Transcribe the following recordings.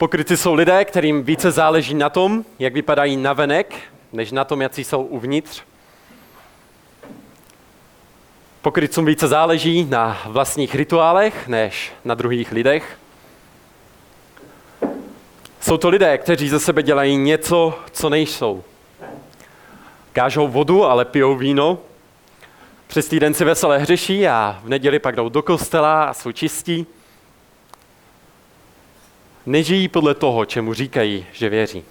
Pokryci jsou lidé, kterým více záleží na tom, jak vypadají navenek, než na tom, jaký jsou uvnitř. Pokrytcům více záleží na vlastních rituálech, než na druhých lidech. Jsou to lidé, kteří ze sebe dělají něco, co nejsou. Kážou vodu, ale pijou víno. Přes týden si veselé hřeší a v neděli pak jdou do kostela a jsou čistí. Nežijí podle toho, čemu říkají, že věří.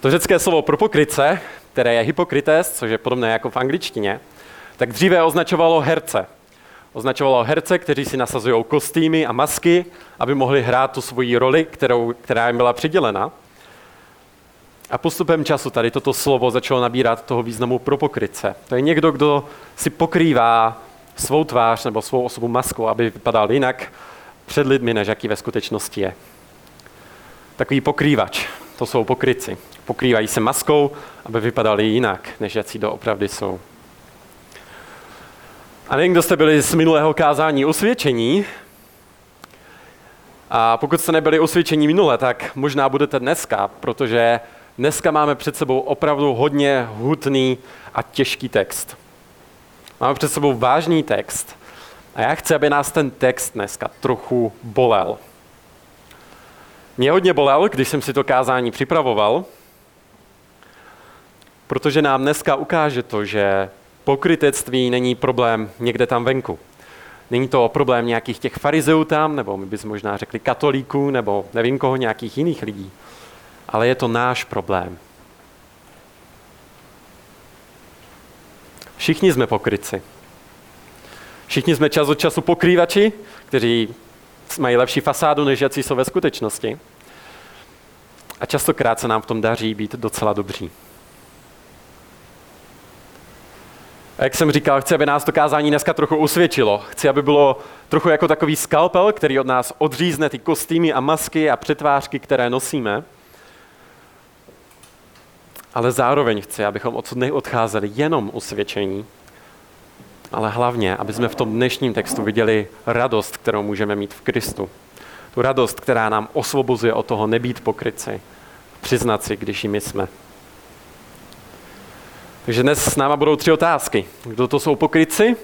To řecké slovo pro pokryce, které je hypokrites, což je podobné jako v angličtině, tak dříve označovalo herce. Označovalo herce, kteří si nasazují kostýmy a masky, aby mohli hrát tu svoji roli, kterou, která jim byla přidělena. A postupem času tady toto slovo začalo nabírat toho významu pro pokrytce. To je někdo, kdo si pokrývá svou tvář nebo svou osobu maskou, aby vypadal jinak před lidmi, než jaký ve skutečnosti je. Takový pokrývač, to jsou pokryci. Pokrývají se maskou, aby vypadali jinak, než jací doopravdy jsou. A nevím, kdo jste byli z minulého kázání usvědčení. A pokud jste nebyli usvědčení minule, tak možná budete dneska, protože dneska máme před sebou opravdu hodně hutný a těžký text. Máme před sebou vážný text. A já chci, aby nás ten text dneska trochu bolel. Mě hodně bolel, když jsem si to kázání připravoval, protože nám dneska ukáže to, že pokrytectví není problém někde tam venku. Není to problém nějakých těch farizeů tam, nebo my bychom možná řekli katolíků, nebo nevím koho, nějakých jiných lidí. Ale je to náš problém. Všichni jsme pokryci. Všichni jsme čas od času pokrývači, kteří mají lepší fasádu, než jací jsou ve skutečnosti. A častokrát se nám v tom daří být docela dobří. A jak jsem říkal, chci, aby nás to kázání dneska trochu usvědčilo. Chci, aby bylo trochu jako takový skalpel, který od nás odřízne ty kostýmy a masky a přetvářky, které nosíme. Ale zároveň chci, abychom odsud neodcházeli jenom usvědčení, ale hlavně, aby jsme v tom dnešním textu viděli radost, kterou můžeme mít v Kristu. Tu radost, která nám osvobozuje od toho nebýt pokryci, přiznat si, když jimi jsme. Takže dnes s náma budou tři otázky. Kdo to jsou pokrytci?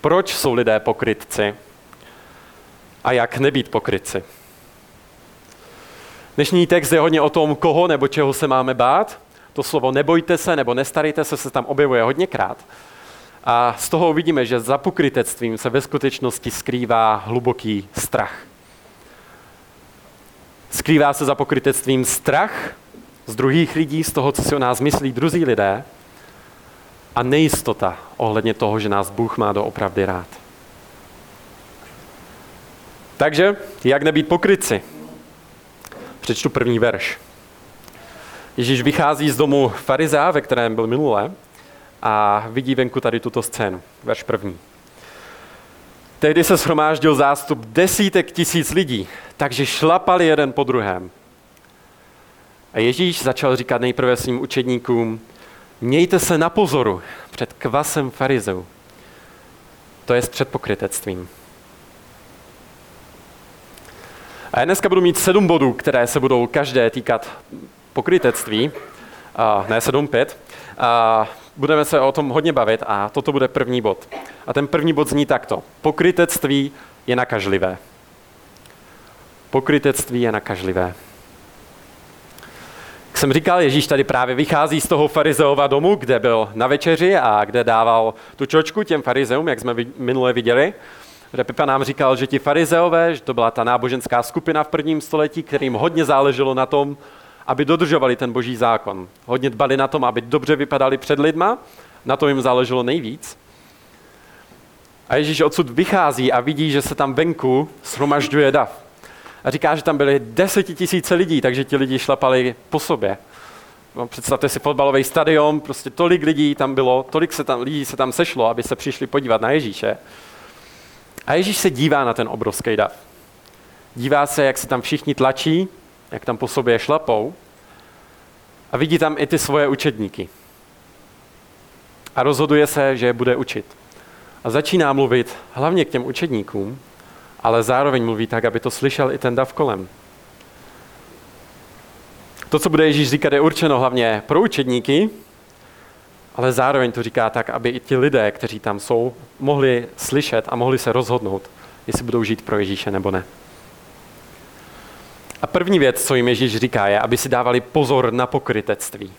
Proč jsou lidé pokrytci? A jak nebýt pokrytci? Dnešní text je hodně o tom, koho nebo čeho se máme bát. To slovo nebojte se nebo nestarejte se se tam objevuje hodněkrát. A z toho uvidíme, že za pokrytectvím se ve skutečnosti skrývá hluboký strach. Skrývá se za pokrytectvím strach z druhých lidí, z toho, co si o nás myslí druzí lidé a nejistota ohledně toho, že nás Bůh má doopravdy rád. Takže, jak nebýt pokryci? Přečtu první verš. Ježíš vychází z domu farizea, ve kterém byl minule, a vidí venku tady tuto scénu. Verš první. Tehdy se shromáždil zástup desítek tisíc lidí, takže šlapali jeden po druhém. A Ježíš začal říkat nejprve svým učedníkům, mějte se na pozoru před kvasem farizeu. To je před pokrytectvím. A já dneska budu mít sedm bodů, které se budou každé týkat pokrytectví, a ne sedm, pět. A budeme se o tom hodně bavit a toto bude první bod. A ten první bod zní takto. Pokrytectví je nakažlivé. Pokrytectví je nakažlivé. Jak jsem říkal, Ježíš tady právě vychází z toho farizeova domu, kde byl na večeři a kde dával tu čočku těm farizeům, jak jsme minule viděli. Kde Pepa nám říkal, že ti farizeové, že to byla ta náboženská skupina v prvním století, kterým hodně záleželo na tom, aby dodržovali ten boží zákon. Hodně dbali na tom, aby dobře vypadali před lidma, na to jim záleželo nejvíc. A Ježíš odsud vychází a vidí, že se tam venku shromažďuje dav. A říká, že tam byly desetitisíce lidí, takže ti lidi šlapali po sobě. No, představte si fotbalový stadion, prostě tolik lidí tam bylo, tolik se tam, lidí se tam sešlo, aby se přišli podívat na Ježíše. A Ježíš se dívá na ten obrovský dav. Dívá se, jak se tam všichni tlačí, jak tam po sobě šlapou a vidí tam i ty svoje učedníky. A rozhoduje se, že je bude učit. A začíná mluvit hlavně k těm učedníkům, ale zároveň mluví tak, aby to slyšel i ten dav kolem. To, co bude Ježíš říkat, je určeno hlavně pro učedníky, ale zároveň to říká tak, aby i ti lidé, kteří tam jsou, mohli slyšet a mohli se rozhodnout, jestli budou žít pro Ježíše nebo ne. A první věc, co jim Ježíš říká, je, aby si dávali pozor na pokrytectví.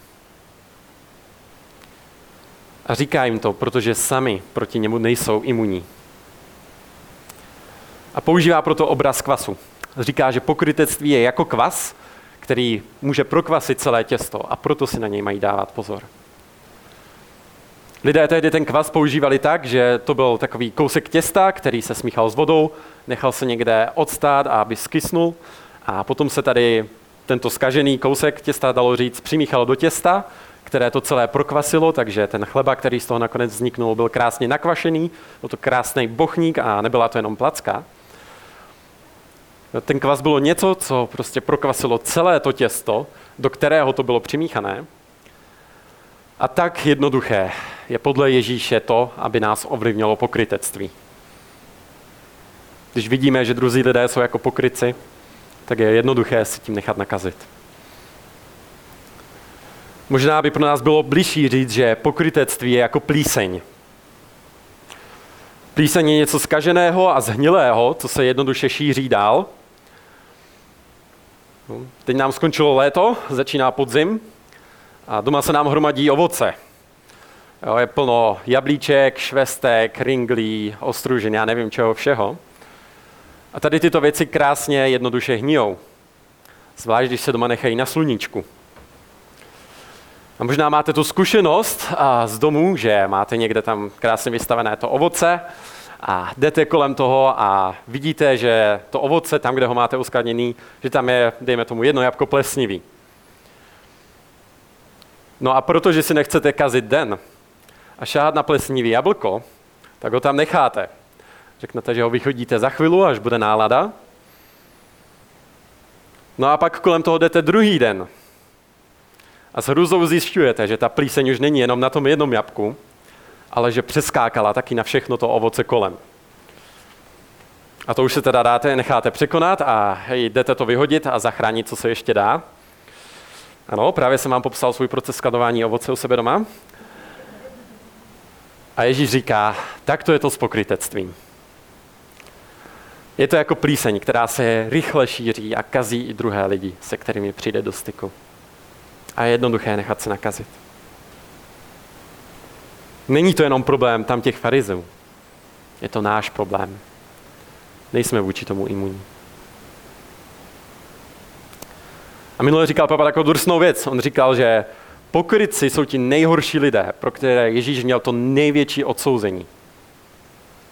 A říká jim to, protože sami proti němu nejsou imunní. A používá proto obraz kvasu. Říká, že pokrytectví je jako kvas, který může prokvasit celé těsto a proto si na něj mají dávat pozor. Lidé tehdy ten kvas používali tak, že to byl takový kousek těsta, který se smíchal s vodou, nechal se někde odstát, aby skysnul a potom se tady tento skažený kousek těsta, dalo říct, přimíchal do těsta, které to celé prokvasilo, takže ten chleba, který z toho nakonec vzniknul, byl krásně nakvašený, byl to krásný bochník a nebyla to jenom placka. Ten kvas bylo něco, co prostě prokvasilo celé to těsto, do kterého to bylo přimíchané. A tak jednoduché je podle Ježíše to, aby nás ovlivnilo pokrytectví. Když vidíme, že druzí lidé jsou jako pokryci, tak je jednoduché si tím nechat nakazit. Možná by pro nás bylo blížší říct, že pokrytectví je jako plíseň. Plíseň je něco skaženého a zhnilého, co se jednoduše šíří dál. No, teď nám skončilo léto, začíná podzim a doma se nám hromadí ovoce. Jo, je plno jablíček, švestek, ringlí, ostružin, já nevím čeho všeho. A tady tyto věci krásně jednoduše hníjou. Zvlášť, když se doma nechají na sluníčku. A možná máte tu zkušenost z domu, že máte někde tam krásně vystavené to ovoce a jdete kolem toho a vidíte, že to ovoce, tam, kde ho máte uskladněný, že tam je, dejme tomu, jedno jabko plesnivý. No a protože si nechcete kazit den a šáhat na plesnivý jablko, tak ho tam necháte. Řeknete, že ho vychodíte za chvilu, až bude nálada. No a pak kolem toho jdete druhý den. A s hrůzou zjišťujete, že ta plíseň už není jenom na tom jednom jabku, ale že přeskákala taky na všechno to ovoce kolem. A to už se teda dáte, necháte překonat a jdete to vyhodit a zachránit, co se ještě dá. Ano, právě jsem vám popsal svůj proces skladování ovoce u sebe doma. A Ježíš říká, tak to je to s pokrytectvím. Je to jako plíseň, která se rychle šíří a kazí i druhé lidi, se kterými přijde do styku. A je jednoduché nechat se nakazit. Není to jenom problém tam těch farizů. Je to náš problém. Nejsme vůči tomu imunní. A minule říkal papa takovou drsnou věc. On říkal, že pokrytci jsou ti nejhorší lidé, pro které Ježíš měl to největší odsouzení.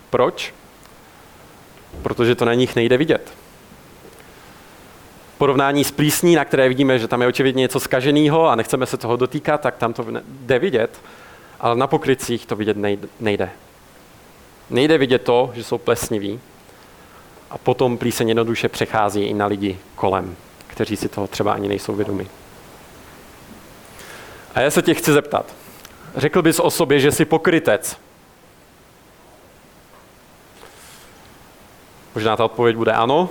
Proč? Protože to na nich nejde vidět. Porovnání s plísní, na které vidíme, že tam je očividně něco skaženého a nechceme se toho dotýkat, tak tam to jde vidět, ale na pokrycích to vidět nejde. Nejde vidět to, že jsou plesniví a potom plíseň jednoduše přechází i na lidi kolem, kteří si toho třeba ani nejsou vědomi. A já se tě chci zeptat. Řekl bys o sobě, že jsi pokrytec. Možná ta odpověď bude ano,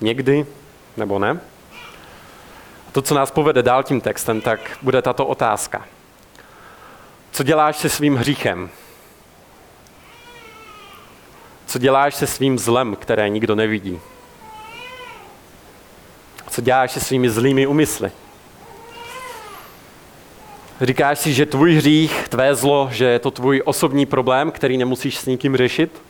někdy, nebo ne. A to, co nás povede dál tím textem, tak bude tato otázka. Co děláš se svým hříchem? Co děláš se svým zlem, které nikdo nevidí? Co děláš se svými zlými úmysly? Říkáš si, že tvůj hřích, tvé zlo, že je to tvůj osobní problém, který nemusíš s nikým řešit?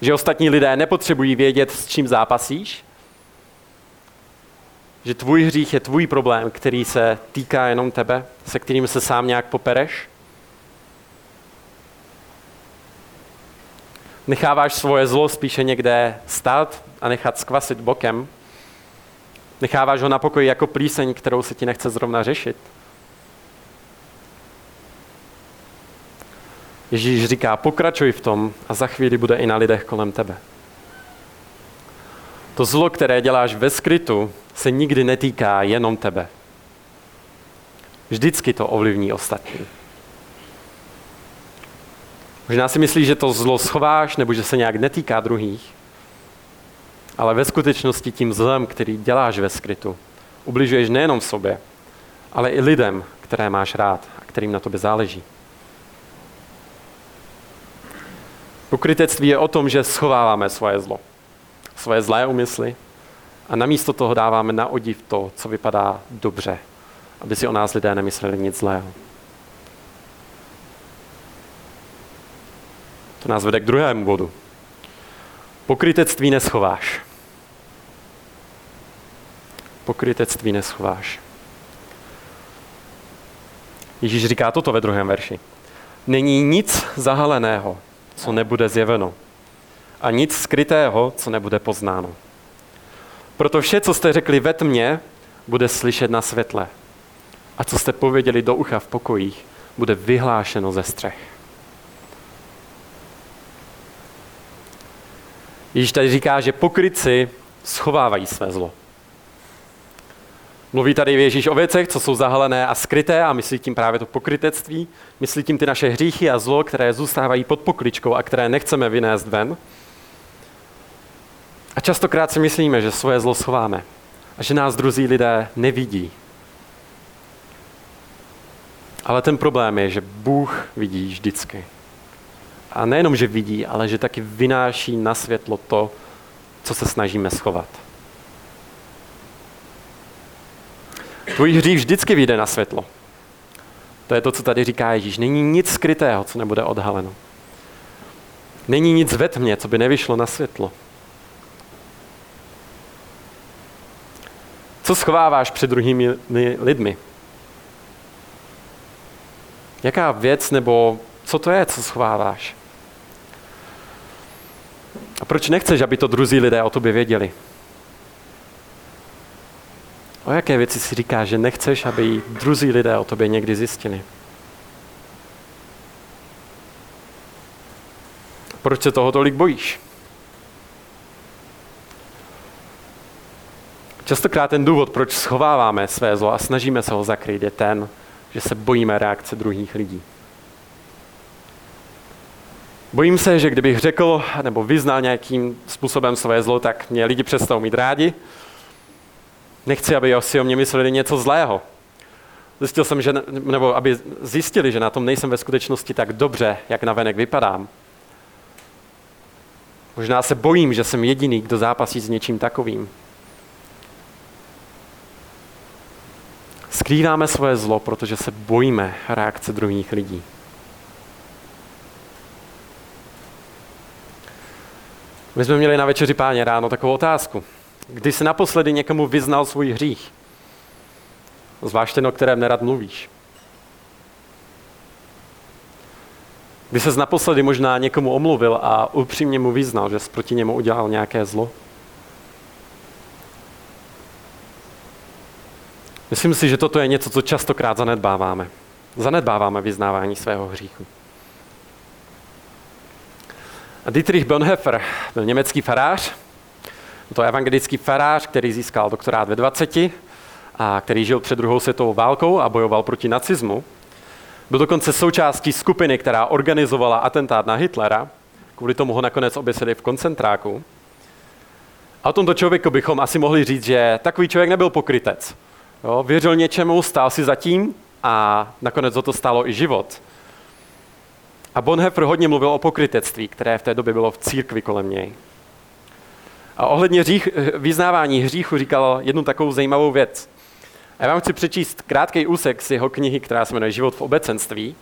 Že ostatní lidé nepotřebují vědět, s čím zápasíš? Že tvůj hřích je tvůj problém, který se týká jenom tebe, se kterým se sám nějak popereš? Necháváš svoje zlo spíše někde stát a nechat skvasit bokem? Necháváš ho na pokoji jako plíseň, kterou se ti nechce zrovna řešit? Ježíš říká, pokračuj v tom a za chvíli bude i na lidech kolem tebe. To zlo, které děláš ve skrytu, se nikdy netýká jenom tebe. Vždycky to ovlivní ostatní. Možná si myslíš, že to zlo schováš nebo že se nějak netýká druhých, ale ve skutečnosti tím zlem, který děláš ve skrytu, ubližuješ nejenom sobě, ale i lidem, které máš rád a kterým na tobě záleží. Pokrytectví je o tom, že schováváme svoje zlo, svoje zlé úmysly a namísto toho dáváme na odiv to, co vypadá dobře, aby si o nás lidé nemysleli nic zlého. To nás vede k druhému bodu. Pokrytectví neschováš. Pokrytectví neschováš. Ježíš říká toto ve druhém verši. Není nic zahaleného, co nebude zjeveno. A nic skrytého, co nebude poznáno. Proto vše, co jste řekli ve tmě, bude slyšet na světle. A co jste pověděli do ucha v pokojích, bude vyhlášeno ze střech. Ježíš tady říká, že pokryci schovávají své zlo. Mluví tady Ježíš o věcech, co jsou zahalené a skryté a myslí tím právě to pokrytectví. Myslí tím ty naše hříchy a zlo, které zůstávají pod pokličkou a které nechceme vynést ven. A častokrát si myslíme, že svoje zlo schováme a že nás druzí lidé nevidí. Ale ten problém je, že Bůh vidí vždycky. A nejenom, že vidí, ale že taky vynáší na světlo to, co se snažíme schovat. Tvůj hřích vždycky vyjde na světlo. To je to, co tady říká Ježíš. Není nic skrytého, co nebude odhaleno. Není nic ve tmě, co by nevyšlo na světlo. Co schováváš před druhými lidmi? Jaká věc nebo co to je, co schováváš? A proč nechceš, aby to druzí lidé o tobě věděli? O jaké věci si říkáš, že nechceš, aby druzí lidé o tobě někdy zjistili? Proč se toho tolik bojíš? Častokrát ten důvod, proč schováváme své zlo a snažíme se ho zakrýt, je ten, že se bojíme reakce druhých lidí. Bojím se, že kdybych řekl nebo vyznal nějakým způsobem své zlo, tak mě lidi přestanou mít rádi. Nechci, aby si o mě mysleli něco zlého. Zjistil jsem, že, nebo aby zjistili, že na tom nejsem ve skutečnosti tak dobře, jak na venek vypadám. Možná se bojím, že jsem jediný, kdo zápasí s něčím takovým. Skrýváme svoje zlo, protože se bojíme reakce druhých lidí. My jsme měli na večeři páně ráno takovou otázku. Kdy jsi naposledy někomu vyznal svůj hřích? Zvlášť ten, o kterém nerad mluvíš. Kdy se naposledy možná někomu omluvil a upřímně mu vyznal, že jsi proti němu udělal nějaké zlo? Myslím si, že toto je něco, co častokrát zanedbáváme. Zanedbáváme vyznávání svého hříchu. Dietrich Bonhoeffer byl německý farář, to evangelický farář, který získal doktorát ve 20 a který žil před druhou světovou válkou a bojoval proti nacismu. Byl dokonce součástí skupiny, která organizovala atentát na Hitlera. Kvůli tomu ho nakonec oběsili v koncentráku. A o tomto člověku bychom asi mohli říct, že takový člověk nebyl pokrytec. Jo, věřil něčemu, stál si zatím a nakonec o to stálo i život. A Bonhoeffer hodně mluvil o pokrytectví, které v té době bylo v církvi kolem něj. A ohledně hřích, vyznávání hříchu říkal jednu takovou zajímavou věc. A já vám chci přečíst krátký úsek z jeho knihy, která se jmenuje Život v obecenství.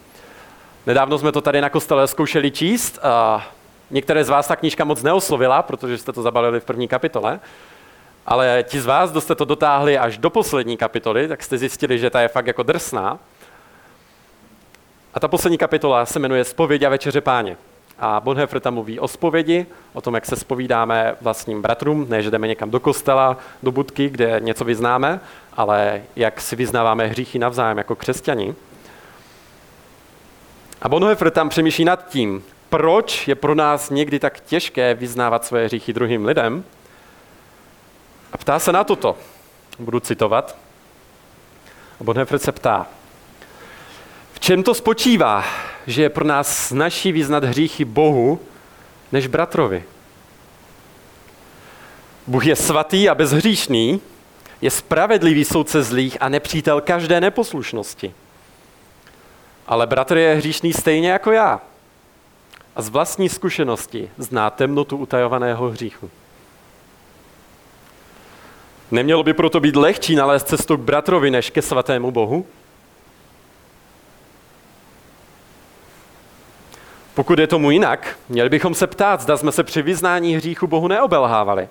Nedávno jsme to tady na kostele zkoušeli číst. A některé z vás ta knížka moc neoslovila, protože jste to zabalili v první kapitole. Ale ti z vás, kdo jste to dotáhli až do poslední kapitoly, tak jste zjistili, že ta je fakt jako drsná. A ta poslední kapitola se jmenuje Spověď a večeře páně. A Bonhoeffer tam mluví o spovědi, o tom, jak se spovídáme vlastním bratrům, ne, že jdeme někam do kostela, do budky, kde něco vyznáme, ale jak si vyznáváme hříchy navzájem jako křesťani. A Bonhoeffer tam přemýšlí nad tím, proč je pro nás někdy tak těžké vyznávat své hříchy druhým lidem. A ptá se na toto. Budu citovat. A Bonhoeffer se ptá, v čem to spočívá, že je pro nás snažší vyznat hříchy Bohu než bratrovi. Bůh je svatý a bezhříšný, je spravedlivý soudce zlých a nepřítel každé neposlušnosti. Ale bratr je hříšný stejně jako já. A z vlastní zkušenosti zná temnotu utajovaného hříchu. Nemělo by proto být lehčí nalézt cestu k bratrovi než ke svatému Bohu? Pokud je tomu jinak, měli bychom se ptát, zda jsme se při vyznání hříchu Bohu neobelhávali.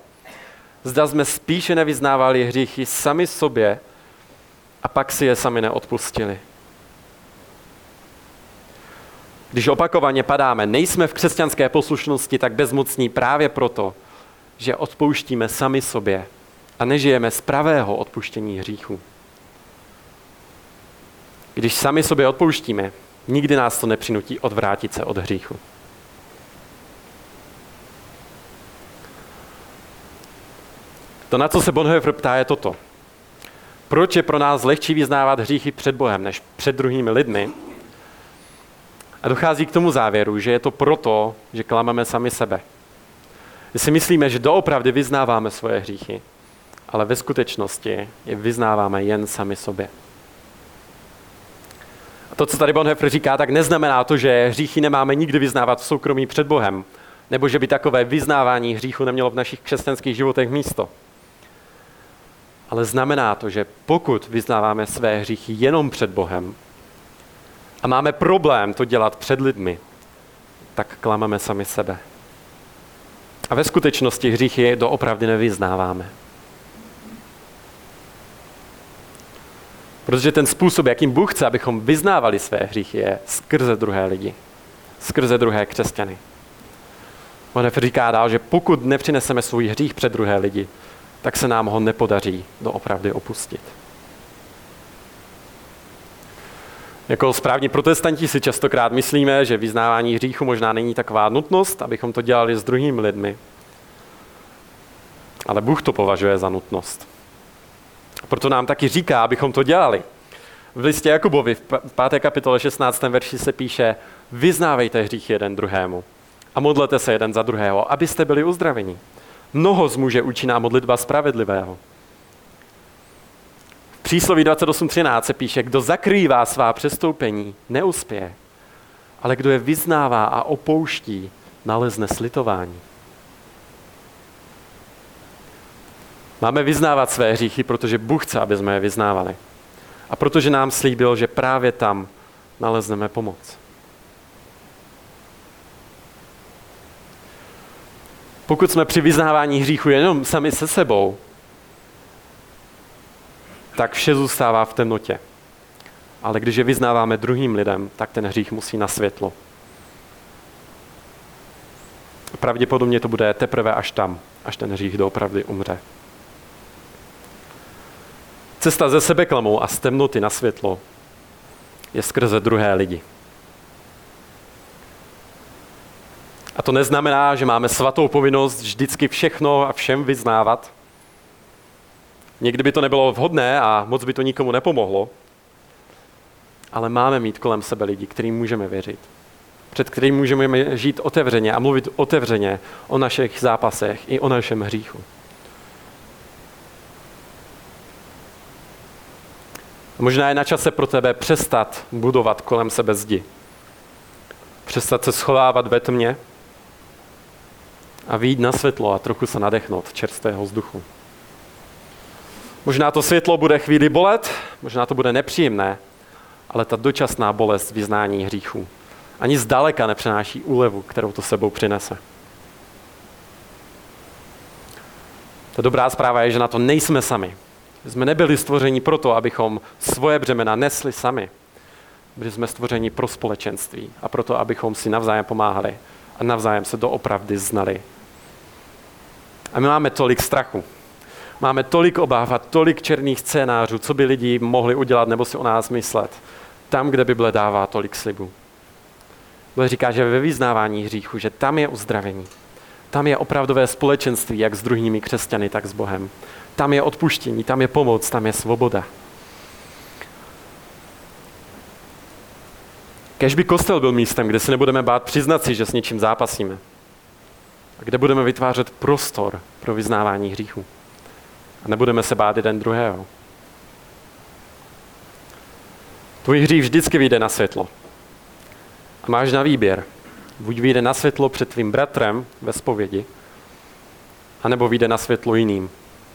Zda jsme spíše nevyznávali hříchy sami sobě a pak si je sami neodpustili. Když opakovaně padáme, nejsme v křesťanské poslušnosti tak bezmocní právě proto, že odpouštíme sami sobě a nežijeme z pravého odpuštění hříchu. Když sami sobě odpouštíme, nikdy nás to nepřinutí odvrátit se od hříchu. To, na co se Bonhoeffer ptá, je toto. Proč je pro nás lehčí vyznávat hříchy před Bohem než před druhými lidmi? A dochází k tomu závěru, že je to proto, že klameme sami sebe. My si myslíme, že doopravdy vyznáváme svoje hříchy, ale ve skutečnosti je vyznáváme jen sami sobě. To, co tady Bonhoeffer říká, tak neznamená to, že hříchy nemáme nikdy vyznávat v soukromí před Bohem, nebo že by takové vyznávání hříchu nemělo v našich křesťanských životech místo. Ale znamená to, že pokud vyznáváme své hříchy jenom před Bohem a máme problém to dělat před lidmi, tak klameme sami sebe. A ve skutečnosti hříchy doopravdy nevyznáváme. Protože ten způsob, jakým Bůh chce, abychom vyznávali své hříchy, je skrze druhé lidi. Skrze druhé křesťany. On říká dál, že pokud nepřineseme svůj hřích před druhé lidi, tak se nám ho nepodaří doopravdy opustit. Jako správní protestanti si častokrát myslíme, že vyznávání hříchu možná není taková nutnost, abychom to dělali s druhými lidmi. Ale Bůh to považuje za nutnost. Proto nám taky říká, abychom to dělali. V listě Jakubovi v 5. kapitole 16. verši se píše vyznávejte hřích jeden druhému a modlete se jeden za druhého, abyste byli uzdraveni. Mnoho zmůže účinná modlitba spravedlivého. V přísloví 28.13 se píše, kdo zakrývá svá přestoupení, neuspěje, ale kdo je vyznává a opouští, nalezne slitování. Máme vyznávat své hříchy, protože Bůh chce, aby jsme je vyznávali. A protože nám slíbil, že právě tam nalezneme pomoc. Pokud jsme při vyznávání hříchu jenom sami se sebou, tak vše zůstává v temnotě. Ale když je vyznáváme druhým lidem, tak ten hřích musí na světlo. Pravděpodobně to bude teprve až tam, až ten hřích doopravdy umře. Cesta ze sebeklamou a z temnoty na světlo je skrze druhé lidi. A to neznamená, že máme svatou povinnost vždycky všechno a všem vyznávat. Někdy by to nebylo vhodné a moc by to nikomu nepomohlo, ale máme mít kolem sebe lidi, kterým můžeme věřit. Před kterým můžeme žít otevřeně a mluvit otevřeně o našich zápasech i o našem hříchu. Možná je na čase pro tebe přestat budovat kolem sebe zdi. Přestat se schovávat ve tmě a výjít na světlo a trochu se nadechnout čerstvého vzduchu. Možná to světlo bude chvíli bolet, možná to bude nepříjemné, ale ta dočasná bolest vyznání hříchů ani zdaleka nepřenáší úlevu, kterou to sebou přinese. Ta dobrá zpráva je, že na to nejsme sami. Jsme nebyli stvořeni proto, abychom svoje břemena nesli sami. Byli jsme stvořeni pro společenství a proto, abychom si navzájem pomáhali a navzájem se doopravdy znali. A my máme tolik strachu. Máme tolik obáv a tolik černých scénářů, co by lidi mohli udělat nebo si o nás myslet. Tam, kde Bible dává tolik slibů. Bible říká, že ve vyznávání hříchu, že tam je uzdravení. Tam je opravdové společenství, jak s druhými křesťany, tak s Bohem. Tam je odpuštění, tam je pomoc, tam je svoboda. Kež by kostel byl místem, kde si nebudeme bát přiznat si, že s něčím zápasíme. A kde budeme vytvářet prostor pro vyznávání hříchů. A nebudeme se bát jeden druhého. Tvůj hřích vždycky vyjde na světlo. A máš na výběr. Buď vyjde na světlo před tvým bratrem ve spovědi, anebo vyjde na světlo jiným,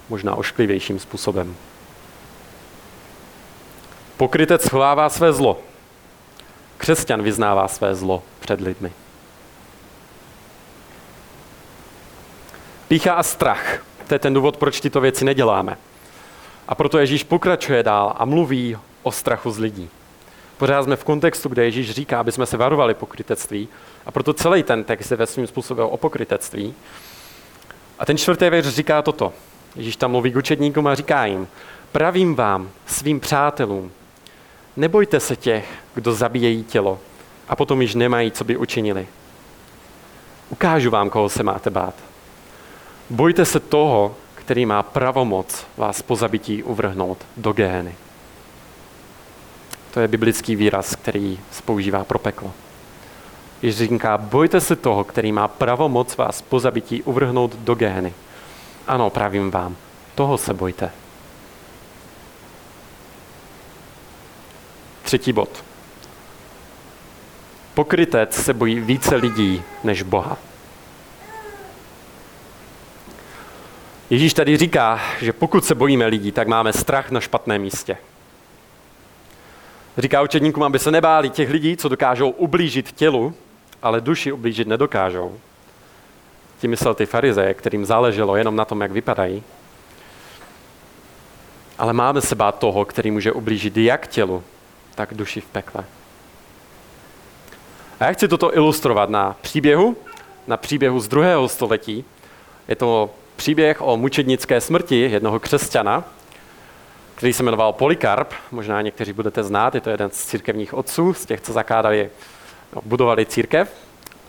možná ošklivějším způsobem. Pokrytec schovává své zlo. Křesťan vyznává své zlo před lidmi. Pícha a strach. To je ten důvod, proč tyto věci neděláme. A proto Ježíš pokračuje dál a mluví o strachu z lidí. Pořád jsme v kontextu, kde Ježíš říká, aby jsme se varovali pokrytectví. A proto celý ten text je ve svým způsobem o pokrytectví. A ten čtvrtý věř říká toto. Ježíš tam mluví k učedníkům a říká jim, pravím vám, svým přátelům, nebojte se těch, kdo zabíjejí tělo a potom již nemají, co by učinili. Ukážu vám, koho se máte bát. Bojte se toho, který má pravomoc vás po zabití uvrhnout do gény. To je biblický výraz, který spoužívá pro peklo. Ježíš říká, bojte se toho, který má pravomoc vás po zabití uvrhnout do gény. Ano, pravím vám, toho se bojte. Třetí bod. Pokrytec se bojí více lidí než Boha. Ježíš tady říká, že pokud se bojíme lidí, tak máme strach na špatném místě. Říká učedníkům, aby se nebáli těch lidí, co dokážou ublížit tělu, ale duši ublížit nedokážou. Tím myslel ty farizeje, kterým záleželo jenom na tom, jak vypadají. Ale máme se bát toho, který může ublížit jak tělu, tak duši v pekle. A já chci toto ilustrovat na příběhu, na příběhu z druhého století. Je to příběh o mučednické smrti jednoho křesťana, který se jmenoval Polikarp. Možná někteří budete znát, je to jeden z církevních otců, z těch, co zakládali, no, budovali církev.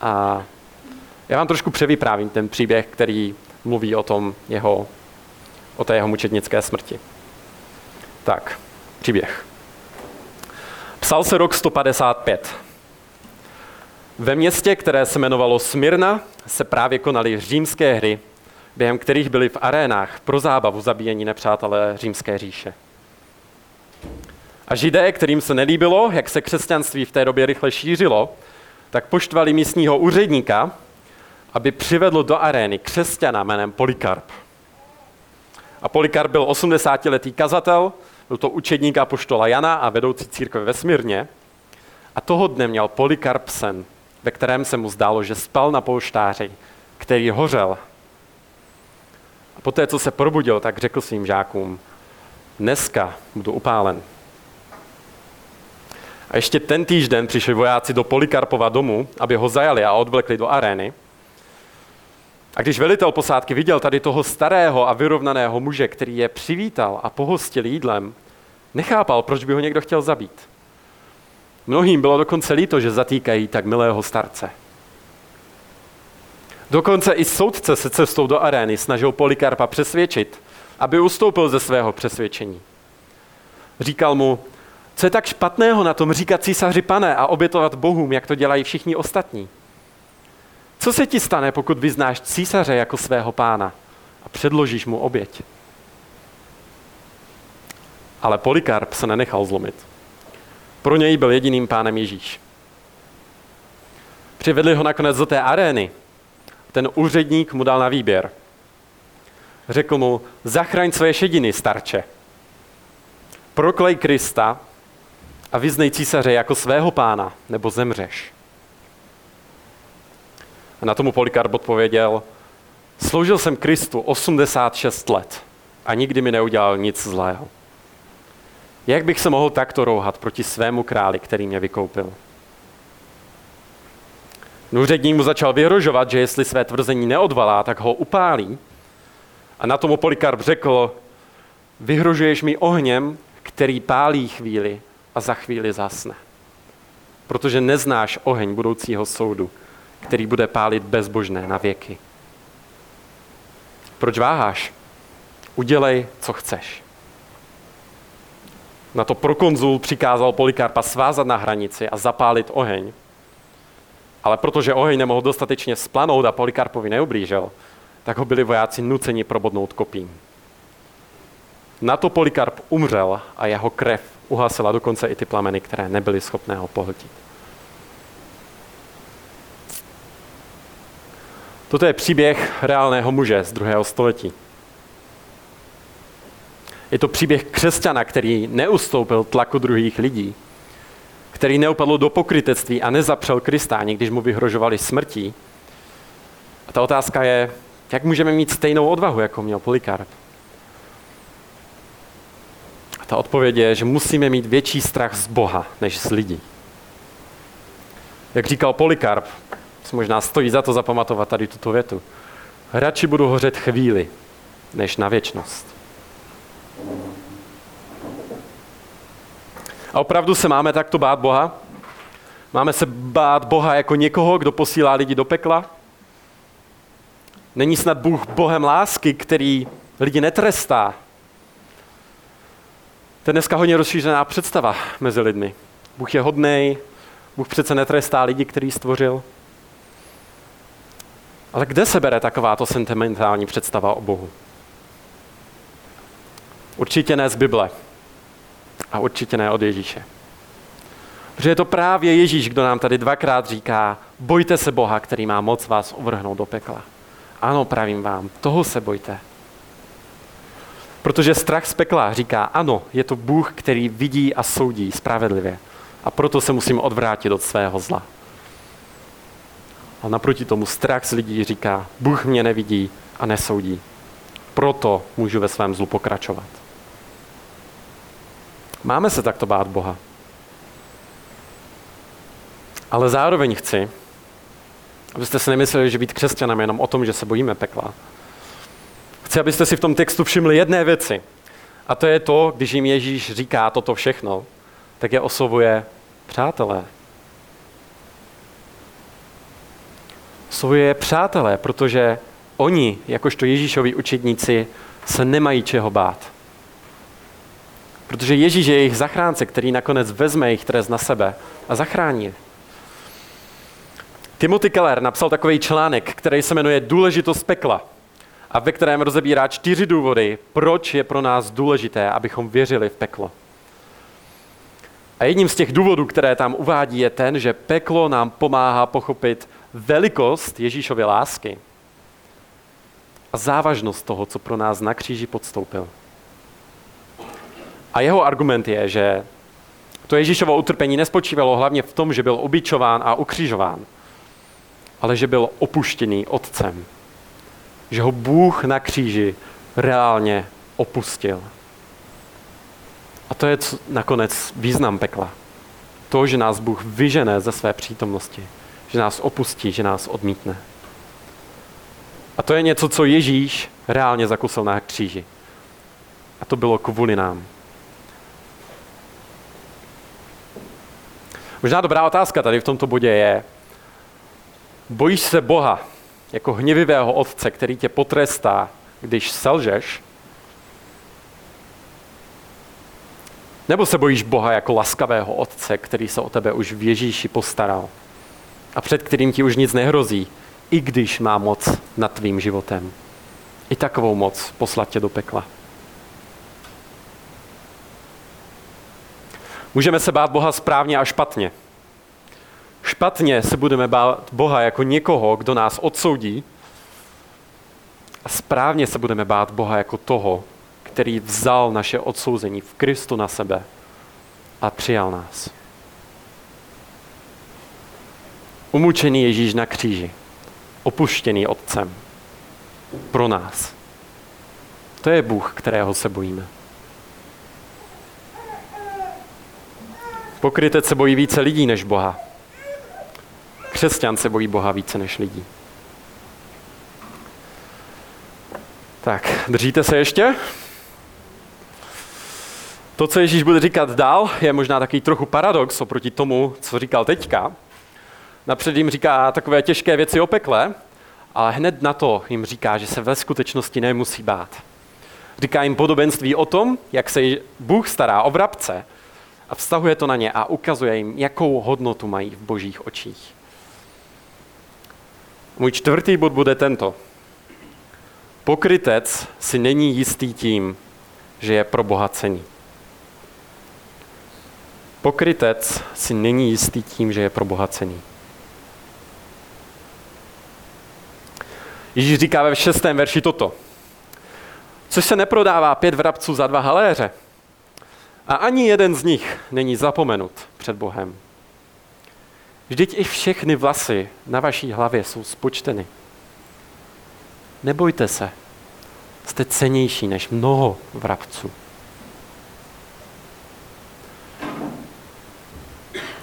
A já vám trošku převyprávím ten příběh, který mluví o tom jeho, o té jeho mučednické smrti. Tak, příběh. Psal se rok 155. Ve městě, které se jmenovalo Smyrna, se právě konaly římské hry, během kterých byli v arénách pro zábavu zabíjení nepřátelé římské říše. A židé, kterým se nelíbilo, jak se křesťanství v té době rychle šířilo, tak poštvali místního úředníka, aby přivedl do arény křesťana jménem Polikarp. A Polikarp byl 80-letý kazatel, byl to učedník poštola Jana a vedoucí církve ve Smírně. A toho dne měl Polikarp sen, ve kterém se mu zdálo, že spal na polštáři, který hořel. A poté, co se probudil, tak řekl svým žákům, dneska budu upálen. A ještě ten týžden přišli vojáci do Polikarpova domu, aby ho zajali a odvlekli do arény. A když velitel posádky viděl tady toho starého a vyrovnaného muže, který je přivítal a pohostil jídlem, nechápal, proč by ho někdo chtěl zabít. Mnohým bylo dokonce líto, že zatýkají tak milého starce. Dokonce i soudce se cestou do arény snažil Polikarpa přesvědčit, aby ustoupil ze svého přesvědčení. Říkal mu, co je tak špatného na tom říkat císaři pane a obětovat bohům, jak to dělají všichni ostatní? Co se ti stane, pokud vyznáš císaře jako svého pána a předložíš mu oběť? Ale Polikarp se nenechal zlomit. Pro něj byl jediným pánem Ježíš. Přivedli ho nakonec do té arény. Ten úředník mu dal na výběr. Řekl mu, zachraň své šediny, starče. Proklej Krista a vyznej císaře jako svého pána, nebo zemřeš. A na tomu Polikarp odpověděl, sloužil jsem Kristu 86 let a nikdy mi neudělal nic zlého. Jak bych se mohl takto rouhat proti svému králi, který mě vykoupil? Úředník mu začal vyhrožovat, že jestli své tvrzení neodvalá, tak ho upálí. A na tomu Polikarp řekl, vyhrožuješ mi ohněm, který pálí chvíli a za chvíli zasne. Protože neznáš oheň budoucího soudu, který bude pálit bezbožné na věky. Proč váháš? Udělej, co chceš. Na to prokonzul přikázal Polikarpa svázat na hranici a zapálit oheň. Ale protože oheň nemohl dostatečně splanout a Polikarpovi neublížil, tak ho byli vojáci nuceni probodnout kopím. Na to Polikarp umřel a jeho krev uhasila dokonce i ty plameny, které nebyly schopné ho pohltit. Toto je příběh reálného muže z druhého století. Je to příběh křesťana, který neustoupil tlaku druhých lidí, který neupadl do pokrytectví a nezapřel Krista, ani když mu vyhrožovali smrtí. A ta otázka je, jak můžeme mít stejnou odvahu, jako měl Polikarp? A ta odpověď je, že musíme mít větší strach z Boha, než z lidí. Jak říkal Polikarp, možná stojí za to zapamatovat tady tuto větu. Radši budu hořet chvíli, než na věčnost. A opravdu se máme takto bát Boha? Máme se bát Boha jako někoho, kdo posílá lidi do pekla? Není snad Bůh Bohem lásky, který lidi netrestá? To je dneska hodně rozšířená představa mezi lidmi. Bůh je hodný, Bůh přece netrestá lidi, který stvořil. Ale kde se bere takováto sentimentální představa o Bohu? Určitě ne z Bible. A určitě ne od Ježíše. Protože je to právě Ježíš, kdo nám tady dvakrát říká, bojte se Boha, který má moc vás uvrhnout do pekla. Ano, pravím vám, toho se bojte. Protože strach z pekla říká, ano, je to Bůh, který vidí a soudí spravedlivě. A proto se musím odvrátit od svého zla. A naproti tomu strach z lidí říká, Bůh mě nevidí a nesoudí. Proto můžu ve svém zlu pokračovat. Máme se takto bát Boha. Ale zároveň chci, abyste si nemysleli, že být křesťanem je jenom o tom, že se bojíme pekla. Chci, abyste si v tom textu všimli jedné věci. A to je to, když jim Ježíš říká toto všechno, tak je oslovuje přátelé. Oslovuje přátelé, protože oni, jakožto Ježíšovi učedníci, se nemají čeho bát. Protože Ježíš je jejich zachránce, který nakonec vezme jejich trest na sebe a zachrání je. Timothy Keller napsal takový článek, který se jmenuje Důležitost pekla a ve kterém rozebírá čtyři důvody, proč je pro nás důležité, abychom věřili v peklo. A jedním z těch důvodů, které tam uvádí, je ten, že peklo nám pomáhá pochopit velikost Ježíšovy lásky a závažnost toho, co pro nás na kříži podstoupil. A jeho argument je, že to Ježíšovo utrpení nespočívalo hlavně v tom, že byl obyčován a ukřižován, ale že byl opuštěný otcem. Že ho Bůh na kříži reálně opustil. A to je nakonec význam pekla. To, že nás Bůh vyžené ze své přítomnosti, že nás opustí, že nás odmítne. A to je něco, co Ježíš reálně zakusil na kříži. A to bylo kvůli nám. Možná dobrá otázka tady v tomto bodě je, bojíš se Boha jako hněvivého otce, který tě potrestá, když selžeš? Nebo se bojíš Boha jako laskavého otce, který se o tebe už v Ježíši postaral a před kterým ti už nic nehrozí, i když má moc nad tvým životem? I takovou moc poslat tě do pekla. Můžeme se bát Boha správně a špatně. Špatně se budeme bát Boha jako někoho, kdo nás odsoudí. A správně se budeme bát Boha jako toho, který vzal naše odsouzení v Kristu na sebe a přijal nás. Umučený Ježíš na kříži, opuštěný Otcem pro nás. To je Bůh, kterého se bojíme. Pokrytec se bojí více lidí než Boha. Křesťan se bojí Boha více než lidí. Tak, držíte se ještě? To, co Ježíš bude říkat dál, je možná takový trochu paradox oproti tomu, co říkal teďka. Napřed jim říká takové těžké věci o pekle, ale hned na to jim říká, že se ve skutečnosti nemusí bát. Říká jim podobenství o tom, jak se Bůh stará o vrabce a vztahuje to na ně a ukazuje jim, jakou hodnotu mají v božích očích. Můj čtvrtý bod bude tento. Pokrytec si není jistý tím, že je pro Boha cení. Pokrytec si není jistý tím, že je pro Boha cený. Ježíš říká ve šestém verši toto. Což se neprodává pět vrabců za dva haléře. A ani jeden z nich není zapomenut před Bohem. Vždyť i všechny vlasy na vaší hlavě jsou spočteny. Nebojte se, jste cenější než mnoho vrabců.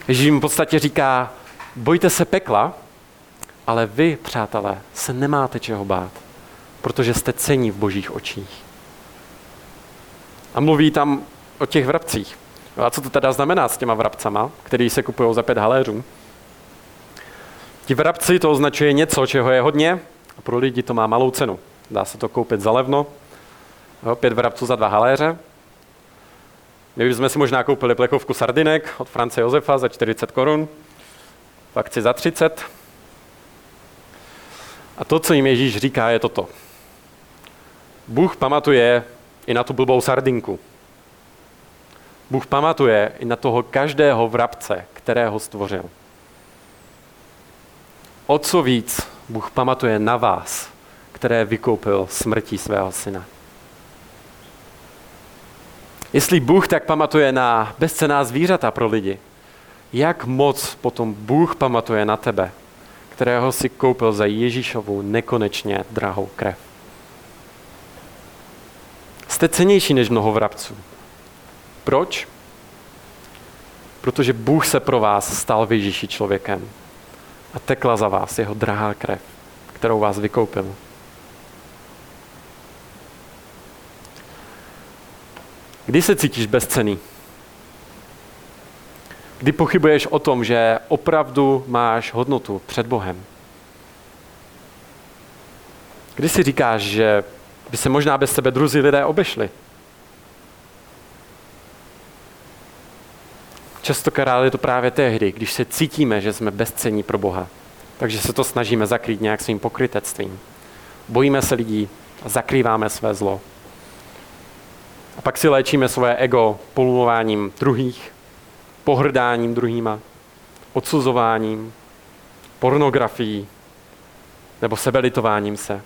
Ježíš jim v podstatě říká, bojte se pekla, ale vy, přátelé, se nemáte čeho bát, protože jste cení v božích očích. A mluví tam o těch vrabcích. A co to teda znamená s těma vrabcama, který se kupují za pět haléřů? Ti vrabci to označuje něco, čeho je hodně a pro lidi to má malou cenu. Dá se to koupit za levno, jo, pět vrabců za dva haléře. My bychom si možná koupili plechovku sardinek od France Josefa za 40 korun, v akci za 30. A to, co jim Ježíš říká, je toto. Bůh pamatuje i na tu blbou sardinku. Bůh pamatuje i na toho každého vrabce, kterého stvořil. O co víc Bůh pamatuje na vás, které vykoupil smrtí svého syna. Jestli Bůh tak pamatuje na bezcená zvířata pro lidi, jak moc potom Bůh pamatuje na tebe, kterého si koupil za Ježíšovou nekonečně drahou krev. Jste cenější než mnoho vrabců. Proč? Protože Bůh se pro vás stal v Ježíši člověkem a tekla za vás jeho drahá krev, kterou vás vykoupil. Kdy se cítíš bezcený? Kdy pochybuješ o tom, že opravdu máš hodnotu před Bohem? Kdy si říkáš, že by se možná bez tebe druzí lidé obešli? Častokrát je to právě tehdy, když se cítíme, že jsme bezcení pro Boha. Takže se to snažíme zakrýt nějak svým pokrytectvím. Bojíme se lidí a zakrýváme své zlo. A pak si léčíme svoje ego polumováním druhých, pohrdáním druhýma, odsuzováním, pornografií nebo sebelitováním se,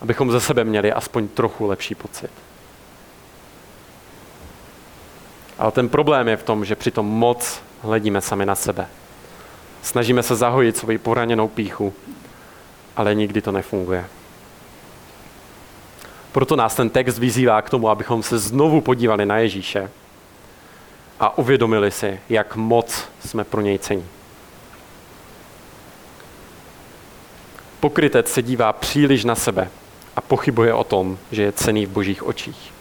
abychom ze sebe měli aspoň trochu lepší pocit. Ale ten problém je v tom, že přitom moc hledíme sami na sebe. Snažíme se zahojit svoji poraněnou píchu, ale nikdy to nefunguje. Proto nás ten text vyzývá k tomu, abychom se znovu podívali na Ježíše a uvědomili si, jak moc jsme pro něj cení. Pokrytec se dívá příliš na sebe a pochybuje o tom, že je cený v božích očích.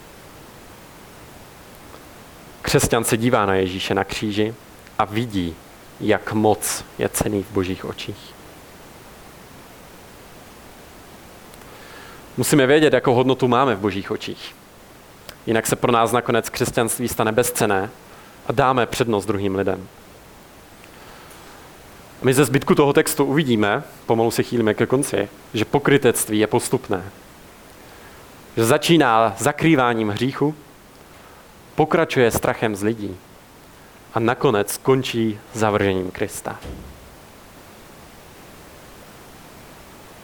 Křesťan se dívá na Ježíše na kříži a vidí, jak moc je cený v božích očích. Musíme vědět, jakou hodnotu máme v božích očích. Jinak se pro nás nakonec křesťanství stane bezcené a dáme přednost druhým lidem. My ze zbytku toho textu uvidíme, pomalu se chýlíme ke konci, že pokrytectví je postupné. Že začíná zakrýváním hříchu, pokračuje strachem z lidí a nakonec skončí zavržením Krista.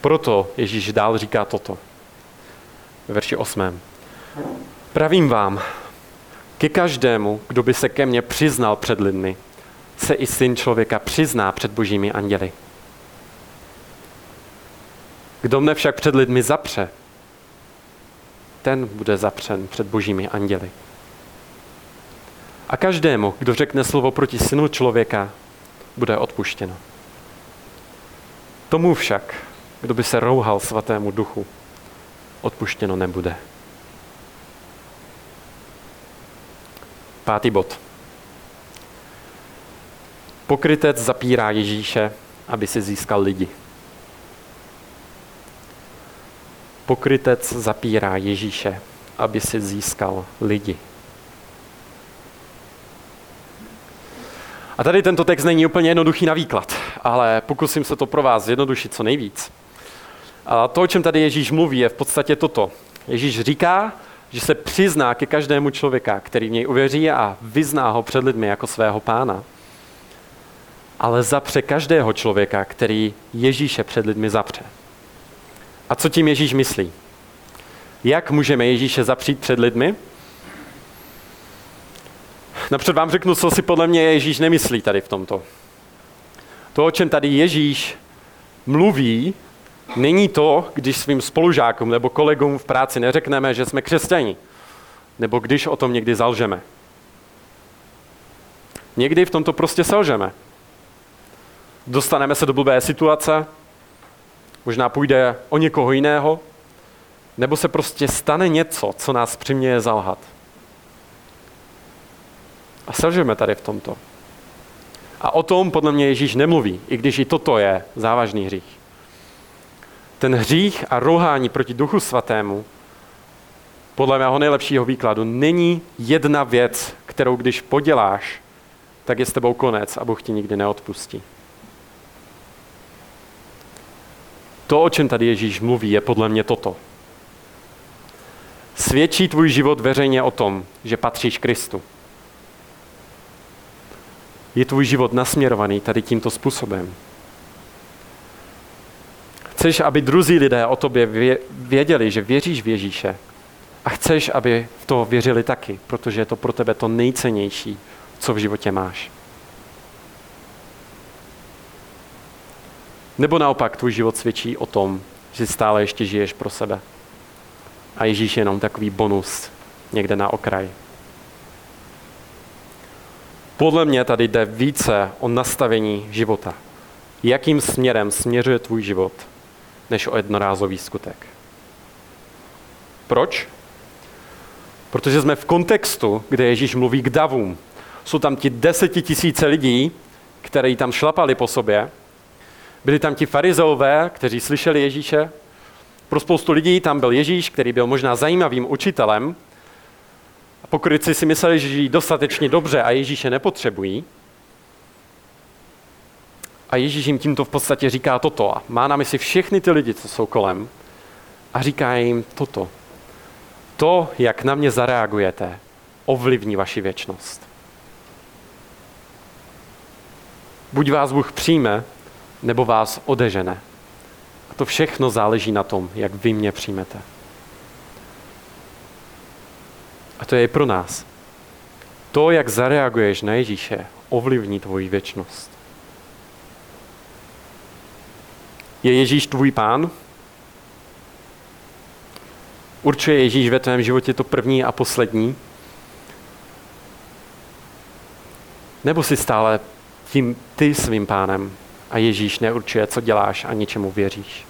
Proto Ježíš dál říká toto ve verši 8. Pravím vám, ke každému, kdo by se ke mně přiznal před lidmi, se i syn člověka přizná před božími anděli. Kdo mne však před lidmi zapře, ten bude zapřen před božími anděli. A každému, kdo řekne slovo proti synu člověka, bude odpuštěno. Tomu však, kdo by se rouhal svatému duchu, odpuštěno nebude. Pátý bod. Pokrytec zapírá Ježíše, aby si získal lidi. Pokrytec zapírá Ježíše, aby si získal lidi. A tady tento text není úplně jednoduchý na výklad, ale pokusím se to pro vás zjednodušit co nejvíc. A to, o čem tady Ježíš mluví, je v podstatě toto. Ježíš říká, že se přizná ke každému člověka, který v něj uvěří a vyzná ho před lidmi jako svého pána. Ale zapře každého člověka, který Ježíše před lidmi zapře. A co tím Ježíš myslí? Jak můžeme Ježíše zapřít před lidmi? Napřed vám řeknu, co si podle mě Ježíš nemyslí tady v tomto. To, o čem tady Ježíš mluví, není to, když svým spolužákům nebo kolegům v práci neřekneme, že jsme křesťani, nebo když o tom někdy zalžeme. Někdy v tomto prostě selžeme. Dostaneme se do blbé situace, možná půjde o někoho jiného, nebo se prostě stane něco, co nás přiměje zalhat. A selžeme tady v tomto. A o tom podle mě Ježíš nemluví, i když i toto je závažný hřích. Ten hřích a rouhání proti Duchu Svatému, podle mého nejlepšího výkladu, není jedna věc, kterou když poděláš, tak je s tebou konec a Bůh ti nikdy neodpustí. To, o čem tady Ježíš mluví, je podle mě toto. Svědčí tvůj život veřejně o tom, že patříš Kristu je tvůj život nasměrovaný tady tímto způsobem. Chceš, aby druzí lidé o tobě věděli, že věříš v Ježíše. A chceš, aby v to věřili taky, protože je to pro tebe to nejcennější, co v životě máš. Nebo naopak tvůj život svědčí o tom, že stále ještě žiješ pro sebe. A Ježíš je jenom takový bonus někde na okraji. Podle mě tady jde více o nastavení života. Jakým směrem směřuje tvůj život, než o jednorázový skutek. Proč? Protože jsme v kontextu, kde Ježíš mluví k davům. Jsou tam ti desetitisíce lidí, kteří tam šlapali po sobě. Byli tam ti farizeové, kteří slyšeli Ježíše. Pro spoustu lidí tam byl Ježíš, který byl možná zajímavým učitelem, a pokryci si mysleli, že žijí dostatečně dobře a Ježíše nepotřebují. A Ježíš jim tímto v podstatě říká toto. A má na mysli všechny ty lidi, co jsou kolem. A říká jim toto. To, jak na mě zareagujete, ovlivní vaši věčnost. Buď vás Bůh přijme, nebo vás odežene. A to všechno záleží na tom, jak vy mě přijmete. A to je i pro nás. To, jak zareaguješ na Ježíše, ovlivní tvoji věčnost. Je Ježíš tvůj pán? Určuje Ježíš ve tvém životě to první a poslední? Nebo jsi stále tím ty svým pánem a Ježíš neurčuje, co děláš a ničemu věříš?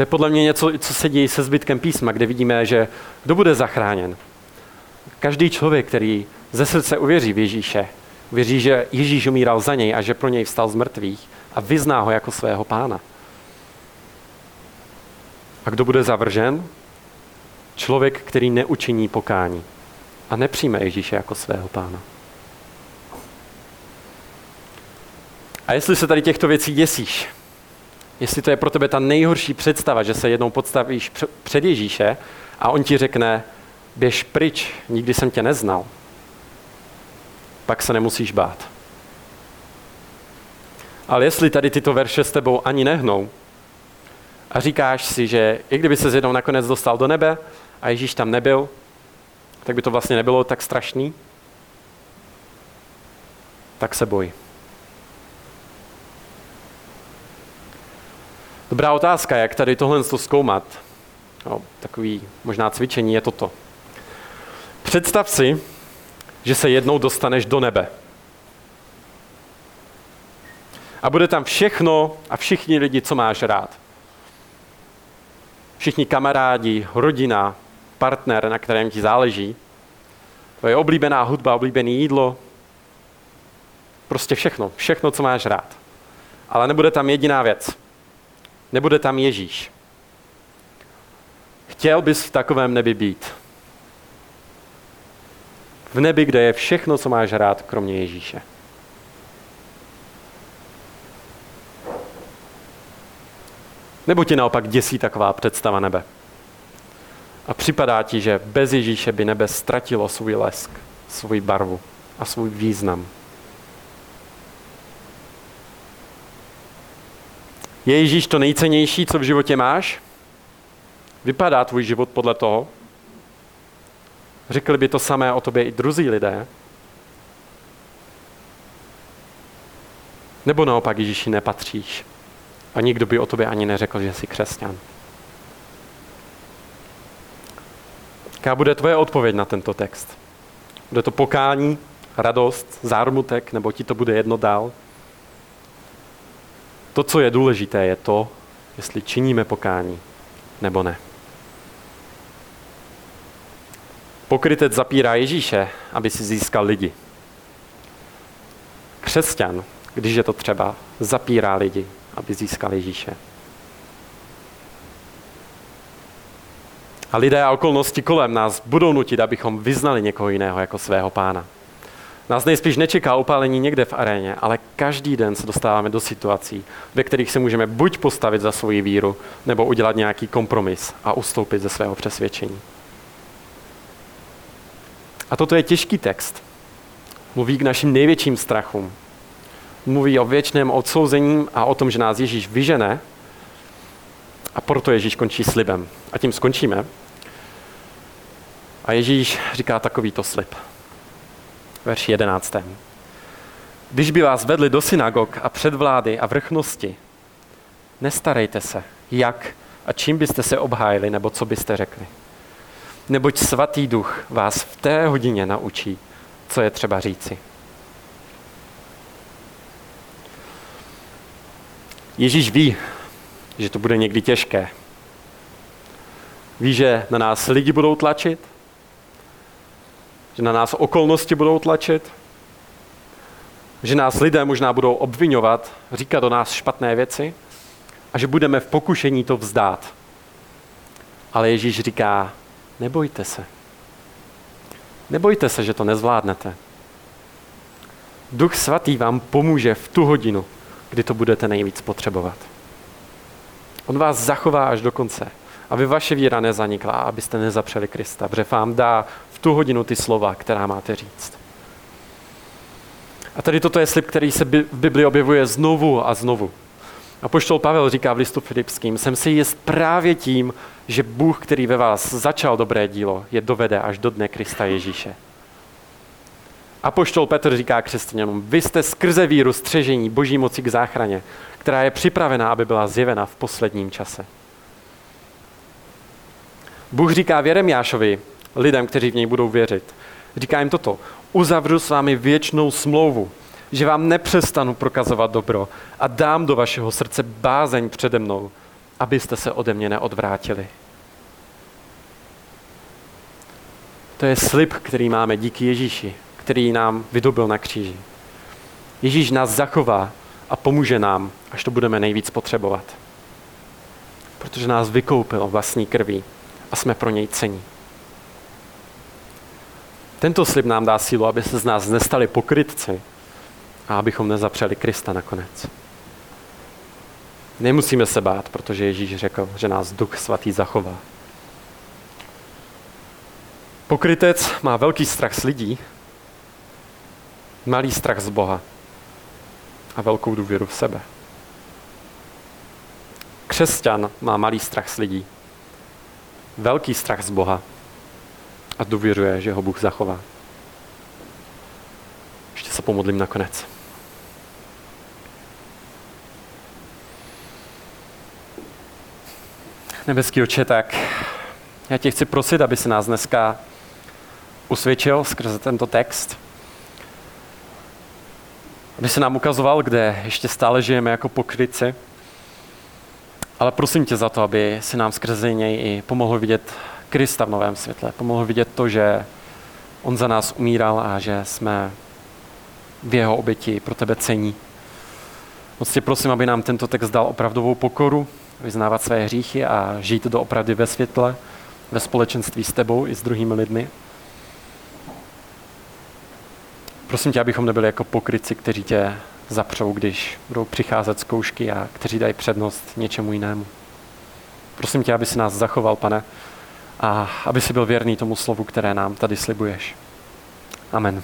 To je podle mě něco, co se děje se zbytkem písma, kde vidíme, že kdo bude zachráněn. Každý člověk, který ze srdce uvěří v Ježíše, uvěří, že Ježíš umíral za něj a že pro něj vstal z mrtvých a vyzná ho jako svého pána. A kdo bude zavržen? Člověk, který neučiní pokání a nepřijme Ježíše jako svého pána. A jestli se tady těchto věcí děsíš, jestli to je pro tebe ta nejhorší představa, že se jednou podstavíš před Ježíše a on ti řekne, běž pryč, nikdy jsem tě neznal, pak se nemusíš bát. Ale jestli tady tyto verše s tebou ani nehnou a říkáš si, že i kdyby se jednou nakonec dostal do nebe a Ježíš tam nebyl, tak by to vlastně nebylo tak strašný, tak se boj. Dobrá otázka, jak tady tohle zkoumat. No, takový možná cvičení je toto. Představ si, že se jednou dostaneš do nebe. A bude tam všechno a všichni lidi, co máš rád. Všichni kamarádi, rodina, partner, na kterém ti záleží. Tvoje oblíbená hudba, oblíbené jídlo. Prostě všechno. Všechno, co máš rád. Ale nebude tam jediná věc – Nebude tam Ježíš. Chtěl bys v takovém nebi být. V nebi, kde je všechno, co máš rád, kromě Ježíše. Nebo ti naopak děsí taková představa nebe? A připadá ti, že bez Ježíše by nebe ztratilo svůj lesk, svůj barvu a svůj význam. Je Ježíš to nejcennější, co v životě máš? Vypadá tvůj život podle toho? Řekli by to samé o tobě i druzí lidé? Nebo naopak Ježíši nepatříš? A nikdo by o tobě ani neřekl, že jsi křesťan. Jaká bude tvoje odpověď na tento text? Bude to pokání, radost, zármutek, nebo ti to bude jedno dál? To, co je důležité, je to, jestli činíme pokání nebo ne. Pokrytec zapírá Ježíše, aby si získal lidi. Křesťan, když je to třeba, zapírá lidi, aby získal Ježíše. A lidé a okolnosti kolem nás budou nutit, abychom vyznali někoho jiného jako svého pána. Nás nejspíš nečeká upálení někde v aréně, ale každý den se dostáváme do situací, ve kterých se můžeme buď postavit za svoji víru, nebo udělat nějaký kompromis a ustoupit ze svého přesvědčení. A toto je těžký text. Mluví k našim největším strachům. Mluví o věčném odsouzení a o tom, že nás Ježíš vyžene. A proto Ježíš končí slibem. A tím skončíme. A Ježíš říká takovýto slib verši 11. Když by vás vedli do synagog a před vlády a vrchnosti, nestarejte se, jak a čím byste se obhájili, nebo co byste řekli. Neboť svatý duch vás v té hodině naučí, co je třeba říci. Ježíš ví, že to bude někdy těžké. Ví, že na nás lidi budou tlačit, že na nás okolnosti budou tlačit, že nás lidé možná budou obvinovat, říkat o nás špatné věci a že budeme v pokušení to vzdát. Ale Ježíš říká, nebojte se. Nebojte se, že to nezvládnete. Duch svatý vám pomůže v tu hodinu, kdy to budete nejvíc potřebovat. On vás zachová až do konce, aby vaše víra nezanikla, abyste nezapřeli Krista, protože vám dá tu hodinu ty slova, která máte říct. A tady toto je slib, který se v Bibli objevuje znovu a znovu. A poštol Pavel říká v listu Filipským, jsem si jist právě tím, že Bůh, který ve vás začal dobré dílo, je dovede až do dne Krista Ježíše. A poštol Petr říká křesťanům, vy jste skrze víru střežení boží moci k záchraně, která je připravená, aby byla zjevena v posledním čase. Bůh říká v Jeremiášovi, lidem, kteří v něj budou věřit. Říká jim toto. Uzavřu s vámi věčnou smlouvu, že vám nepřestanu prokazovat dobro a dám do vašeho srdce bázeň přede mnou, abyste se ode mě neodvrátili. To je slib, který máme díky Ježíši, který nám vydobil na kříži. Ježíš nás zachová a pomůže nám, až to budeme nejvíc potřebovat. Protože nás vykoupil vlastní krví a jsme pro něj cení. Tento slib nám dá sílu, aby se z nás nestali pokrytci a abychom nezapřeli Krista nakonec. Nemusíme se bát, protože Ježíš řekl, že nás Duch Svatý zachová. Pokrytec má velký strach z lidí, malý strach z Boha a velkou důvěru v sebe. Křesťan má malý strach z lidí, velký strach z Boha a důvěřuje, že ho Bůh zachová. Ještě se pomodlím nakonec. Nebeský oče, tak já tě chci prosit, aby se nás dneska usvědčil skrze tento text. Aby se nám ukazoval, kde ještě stále žijeme jako pokryci. Ale prosím tě za to, aby si nám skrze něj i pomohl vidět Krista v novém světle. Pomohl vidět to, že on za nás umíral a že jsme v jeho oběti pro tebe cení. Moc tě prosím, aby nám tento text dal opravdovou pokoru, vyznávat své hříchy a žít doopravdy ve světle, ve společenství s tebou i s druhými lidmi. Prosím tě, abychom nebyli jako pokryci, kteří tě zapřou, když budou přicházet zkoušky a kteří dají přednost něčemu jinému. Prosím tě, aby si nás zachoval, pane, a aby si byl věrný tomu slovu, které nám tady slibuješ. Amen.